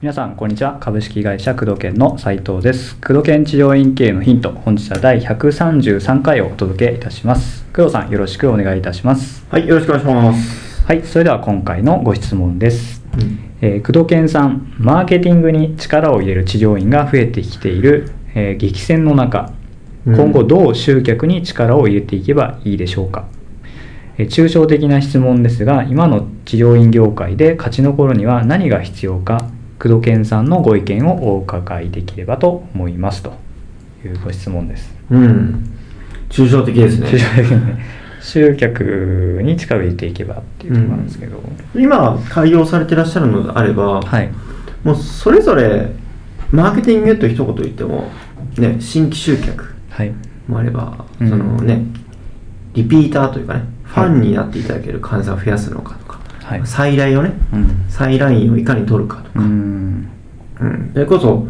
皆さんこんにちは。株式会社工藤研の斉藤です。工藤研治療院経営のヒント本日は第133回をお届けいたします。工藤さんよろしくお願いいたします。はい、よろしくお願いします。はいそれでは今回のご質問です、うん。えー工藤研さんマーケティングに力を入れる治療院が増えてきている、えー激戦の中うん今後どう集客に力を入れていけばいいでしょうか、えー抽象的な質問ですが今の治療院業界で勝ち残るには何が必要か工藤健さんのご意見をお伺いできればと思いますというご質問です。うん。抽象的ですね。集客ね。集客に力を入れていけばっていうところなんですけど、今、開業されてらっしゃるのであれば、はい。もうそれぞれ、マーケティングと一言言っても、ね、新規集客はい。もあれば、うん。そのね、リピーターというかね、ファンになっていただける患者さんを増やすのかとか、はい。再来をね、うん。再来院をいかに取るかとうか、ん。うん。それこそ、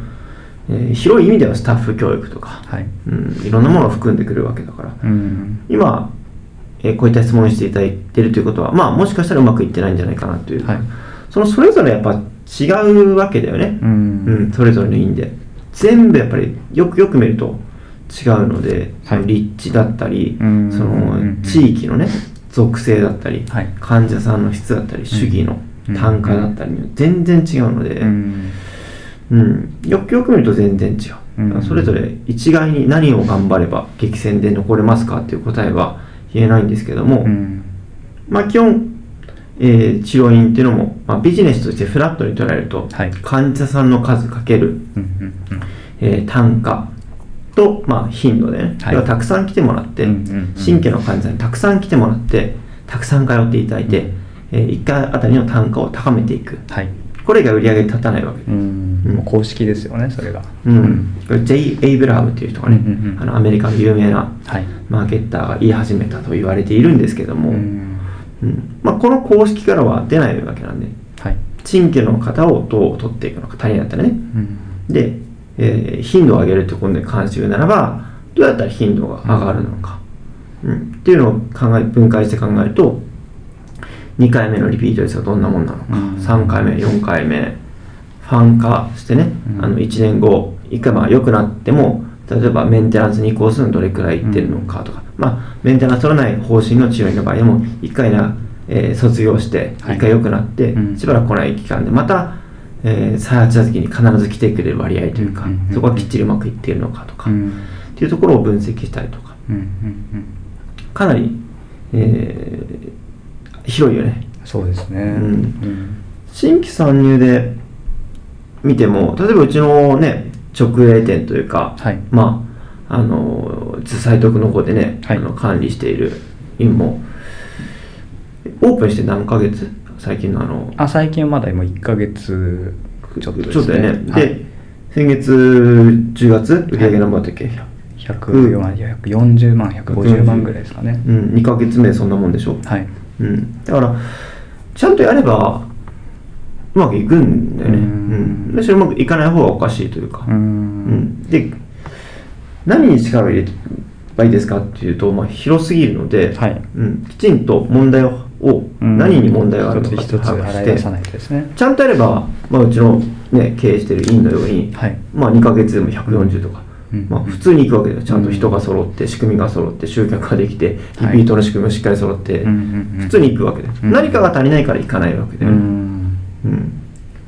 えー広い意味ではスタッフ教育とか、はい。うん、いろんなものを含んでくるわけだから、うん。今、えーこういった質問をしていただいているということは、まあ、もしかしたらうまくいってないんじゃないかなという、はい。そのそれぞれやっぱ違うわけだよね、ううんん。それぞれの院で。全部やっぱりよくよく見ると違うので、その立地だったり、うん。そうんの地域のね、属性だったり、はい。患者さんの質だったり、主義の単価だったり、全然違うので、うん。うん、よくよく見ると全然違う、それぞれ一概に何を頑張れば激戦で残れますかっていう答えは言えないんですけども、うん。まあ基本、えー治療院っていうのも、まあ、ビジネスとしてフラットに捉えると、はい。患者さんの数かける、えー単価と、まあ、頻度でね、はい。たくさん来てもらって、うんうんうん新規の患者さんにたくさん来てもらってたくさん通っていただいて、え1回あたりの単価を高めていく。はい。これが売り上げに立たないわけ。ですうん。公式ですよねそれが。うん、これ J. エイブラハムっていう人がね、うんうんうん。あのアメリカの有名なはい。マーケッターが言い始めたと言われているんですけども、ううん。んまあ、この公式からは出ないわけなんではい。新規の方をどう取っていくのか足りないったらね。うん。で、えー頻度を上げるということに関して言うならばどうやったら頻度が上がるのか、うん。っていうのを考え分解して考えると2回目のリピート率がどんなもんなのか、うん。3回目4回目。ファン化してね、うん。あの1年後1回まあ良くなっても例えばメンテナンスに移行するのどれくらいいってるのかとか、まあメンテナンス取らない方針の治療院の場合でも1回な、えー卒業してはい。1回良くなって、うん。しばらく来ない期間でまた、えー再発した時に必ず来てくれる割合というか、そこはきっちりうまくいっているのかとか、っうん。ていうところを分析したりとか。かなり、えー広いよね。そうですね。うん。うん。新規参入で見ても例えばうちのね直営店というか、はい。まああの斎藤君の方でね、はい。あの管理している院もオープンして何ヶ月最近のあのあ最近はまだ今1ヶ月ちょっとですね。ちょっとだよね、はい。で先月10月売り上げ何本だったっけ、140万140万150万ぐらいですかね。うん、2ヶ月目そんなもんでしょ、はい。うん、だからちゃんとやればうまくいくんだよね、ううん。んでそれうまくいかない方がおかしいというか、ううん。んで何に力を入れればいいですかっていうと、まあ、広すぎるので、はい。うん、きちんと問題をうん。何に問題があるのか一つ一つ洗い出さないとですね。ちゃんとやれば、まあ、うちの、ね、経営してる院のように、はい。まあ、2ヶ月でも140とか、うん。まあ、普通に行くわけですよ。ちゃんと人が揃って仕組みが揃って集客ができてリピはいートの仕組みもしっかり揃って、普通に行くわけです、うん何かが足りないから行かないわけだうん。うん。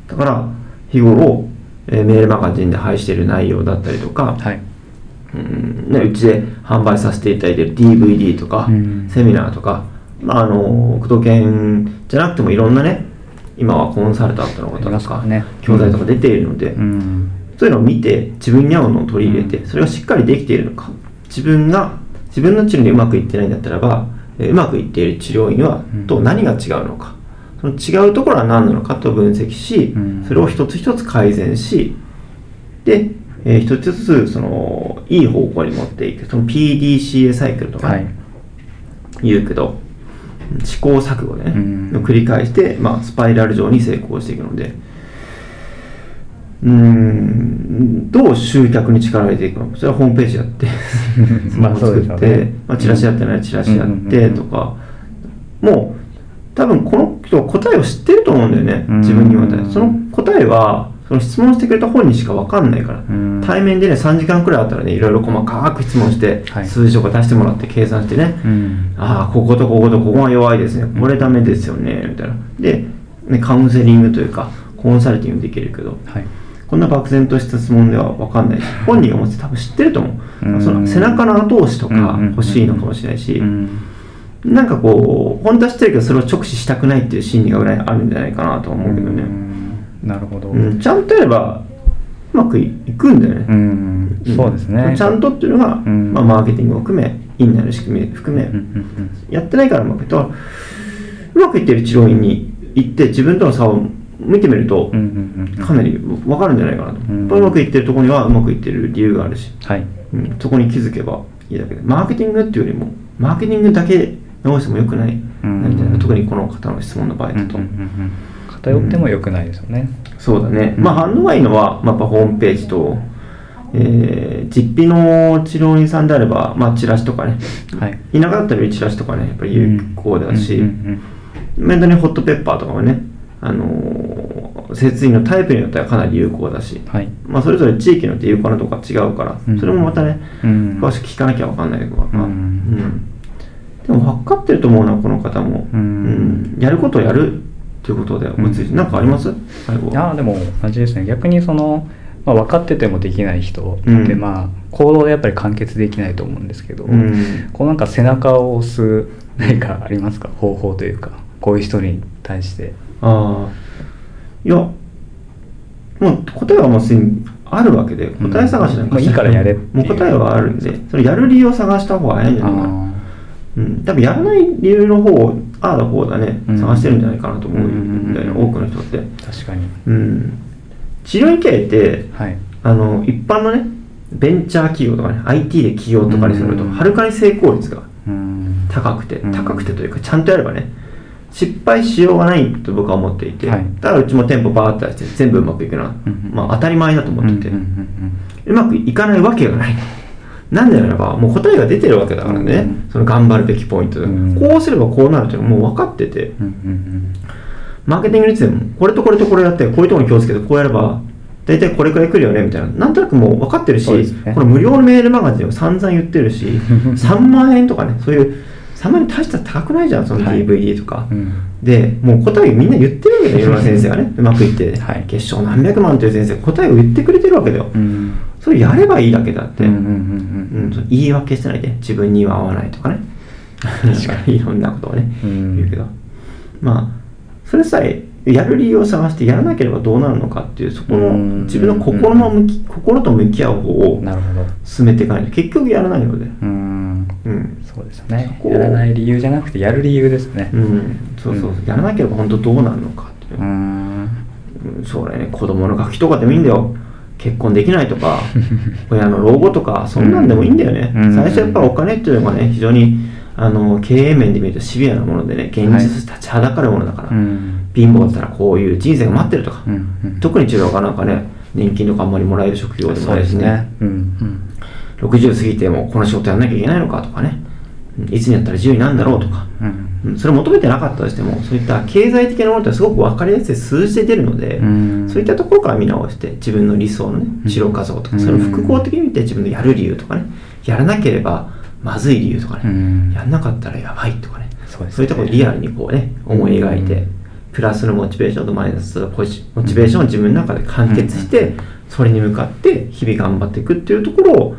だから日頃、えーメールマガジンで配している内容だったりとか、はい。うん。ね、うちで販売させていただいている DVD とか、うん。セミナーとか、まあ、あの工藤研じゃなくてもいろんなね今はコンサルタントの方とか、ね。教材とか出ているので、うん。そういうのを見て自分に合うのを取り入れて、それがしっかりできているのか。自分が自分の治療にうまくいってないんだったらば、えーうまくいっている治療院はうん。と何が違うのか、その違うところは何なのかと分析し、うん。それを一つ一つ改善しで、えー一つずつそのいい方向に持っていく。その PDCA サイクルとかはい。言うけど、試行錯誤ね、繰り返して、まあ、スパイラル上に成功していくので。うーんどう集客に力を入れていくのか。それはホームページやって まあそうですよね。作って、まあ、チラシやってないチラシやってとか、もう多分この人は答えを知ってると思うんだよね。うん。自分に渡るその答えはその質問してくれた本人しか分かんないからうん。対面でね3時間くらいあったらねいろいろ細かく質問して、はい。数字とか出してもらって計算してね、うん。ああこことこことここが弱いですねこれダメですよねみたいな。で、ね、カウンセリングというかコンサルティングできるけどはい。こんな漠然とした質問では分かんないし本人がもし多分知ってると思う、うん。その背中の後押しとかうん欲しいのかもしれないし、うん。なんかこう本当は知ってるけどそれを直視したくないっていう心理が裏にあるんじゃないかなとは思うけどね、うんなるほど。うん。ちゃんとやればうまくいくんだよね、うん。そうですね。ちゃんとっていうのが、うん。まあ、マーケティングを含めインナーの仕組み含め、うんうんやってないからうまくいったうまくいってる治療院に行って自分との差を見てみるとうんうんうんうん。かなり分かるんじゃないかなと、うんうまくいってるところにはうまくいってる理由があるし、はい。うん、そこに気づけばいいだけで。マーケティングっていうよりもマーケティングだけ直してもよくないうんなみたいな。特にこの方の質問の場合だと、うんうんうんうん偏っても良くないですよね。そうだね、うん。まあ反応がいいのは、まあ、やっぱホームページと、えー実費の治療院さんであれば、まあ、チラシとかね。はい。田舎だったらチラシとかねやっぱり有効だし、うんうんメントにホットペッパーとかもね、あのー、設備のタイプによってはかなり有効だし、うんはい。まあ、それぞれ地域によって有効なとこが違うから、うん。それもまたね、うん。詳しく聞かなきゃ分かんないところが、うん。うん。でも分かってると思うな、この方も、うん。うん。やることをやるっていうことで思いついて、うん。なんかあります？最後いやでも同じですね。逆にその、まあ、分かっててもできない人って、うんまあ行動でやっぱり完結できないと思うんですけど、うん。こうなんか背中を押す何かありますか？方法というかこういう人に対して。ああいやもう答えはもうすでにあるわけで答え探しなんかもうい。いからやれもう答えはあるんでそれやる理由を探した方が早いんじゃないかな。あうん、多分やらない理由の方をああだこうだね、うん。探してるんじゃないかなと思うんだよね、うん。多くの人って、ー確かに。うん、治療院経営ってはい。あの一般のねベンチャー企業とかね IT で起業とかにするとうん。はるかに成功率がうん。高くてうん。高くてというかちゃんとやればね失敗しようがないと僕は思っていて、はい。だからうちも店舗バーって出して全部うまくいくのは、うんまあ、当たり前だと思ってて、うまくいかないわけがない。なんでならば、もう答えが出てるわけだからね、うんその頑張るべきポイントで、うんこうすればこうなるというのももう分かってて、マーケティングについても、これとこれとこれやって、こういうところに気をつけて、こうやれば、大体これくらい来るよねみたいな、なんとなくもう分かってるし、ね。これ無料のメールマガジンを散々言ってるし、3万円とかね、そういう、3万円大したら高くないじゃん、そのはい。DVD とか。うん。で、もう答えみんな言ってるわけだよ、いろんな先生がね、うまくいって、はい。月賞何百万という先生、答えを言ってくれてるわけだよ。うんそれやればいいだけだって。うん言い訳してないで。自分には合わないとかね。いろんなことをね、うん。言うけど。まあそれさえやる理由を探してやらなければどうなるのかっていうそこのうん。自分の心の向き心と向き合う方を進めていかないと。結局やらないので。うん。うん、そうですよね。やらない理由じゃなくてやる理由ですね。うん、そうそう、うん。やらなければ本当どうなるのかっていう。う、ん。うん。将来ね子供の学費とかでもいいんだよ結婚できないとか 親の老後とかそんなんでもいいんだよね、うん。最初やっぱお金っていうのがね非常にあの経営面で見るとシビアなものでね現実立ちはだかるものだから、うん。貧乏だったらこういう人生が待ってるとか、うん。うん。特に治療がなんかね年金とかあんまりもらえる職業でもないしね。うん。うん。60過ぎてもこの仕事やんなきゃいけないのかとかね。うんいつにやったら自由になるんだろうとか、うん。うん。それを求めてなかったとしてもそういった経済的なものってすごく分かりやすい数字で出るので、うん。そういったところから見直して自分の理想のねうん。治療画像とか、うん。それを複合的に見て自分のやる理由とかねやらなければまずい理由とかね、うん。やんなかったらやばいとかねそうね。そういったことをリアルにこうね思い描いて、うん。プラスのモチベーションとマイナスのポジモチベーションを自分の中で完結して、それに向かって日々頑張っていくっていうところを、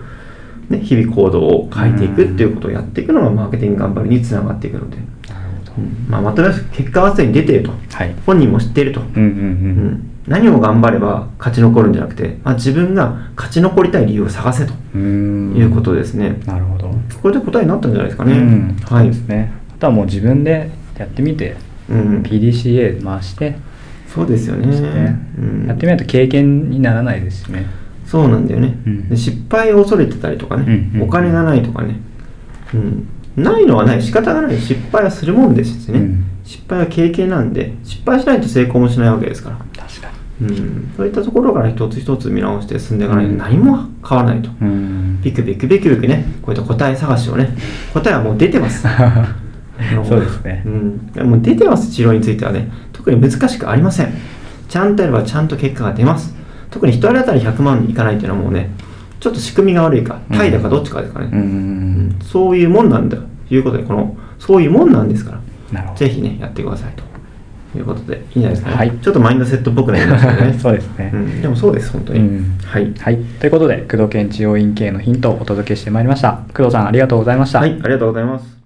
ね、日々行動を変えていくっていうことをやっていくのがマーケティング頑張りにつながっていくので、うん。まあ、まとめます結果はすでに出ていると。はい。本人も知っていると、うんうんうん何を頑張れば勝ち残るんじゃなくて、まあ、自分が勝ち残りたい理由を探せと。うん。いうことですね。なるほど。これで答えになったんじゃないですかね。うん。はい。ね。あとはもう自分でやってみてうん、PDCA 回してそうですよね。ね。うん。やってみないと経験にならないですしねそうなんだよね、うん。で失敗を恐れてたりとかね、うんうんお金がないとかね、うん、ないのはない。仕方がない。失敗はするもんですしね、うん。失敗は経験なんで。失敗しないと成功もしないわけですから、確かうん、そういったところから一つ一つ見直して進んでいかないとうん。何も変わらないと、うん。ビクビクビクビクね。こういった答え探しをね。答えはもう出てます。そうですね。うん、もう出てます。治療についてはね。特に難しくありません。ちゃんとやればちゃんと結果が出ます特に1人当たり100万いかないっていうのはもうねちょっと仕組みが悪いか怠惰かどっちかですかね、ううんんそういうもんなんだということでこのそういうもんなんですからぜひねやってくださいと。いうことでいいんじゃないですかね、はい。ちょっとマインドセットっぽくなりましたね。そうですね。うん、でもそうです本当に、うん。はい。はい。ということで工藤健治療院系のヒントをお届けしてまいりました。工藤さんありがとうございました、はいありがとうございます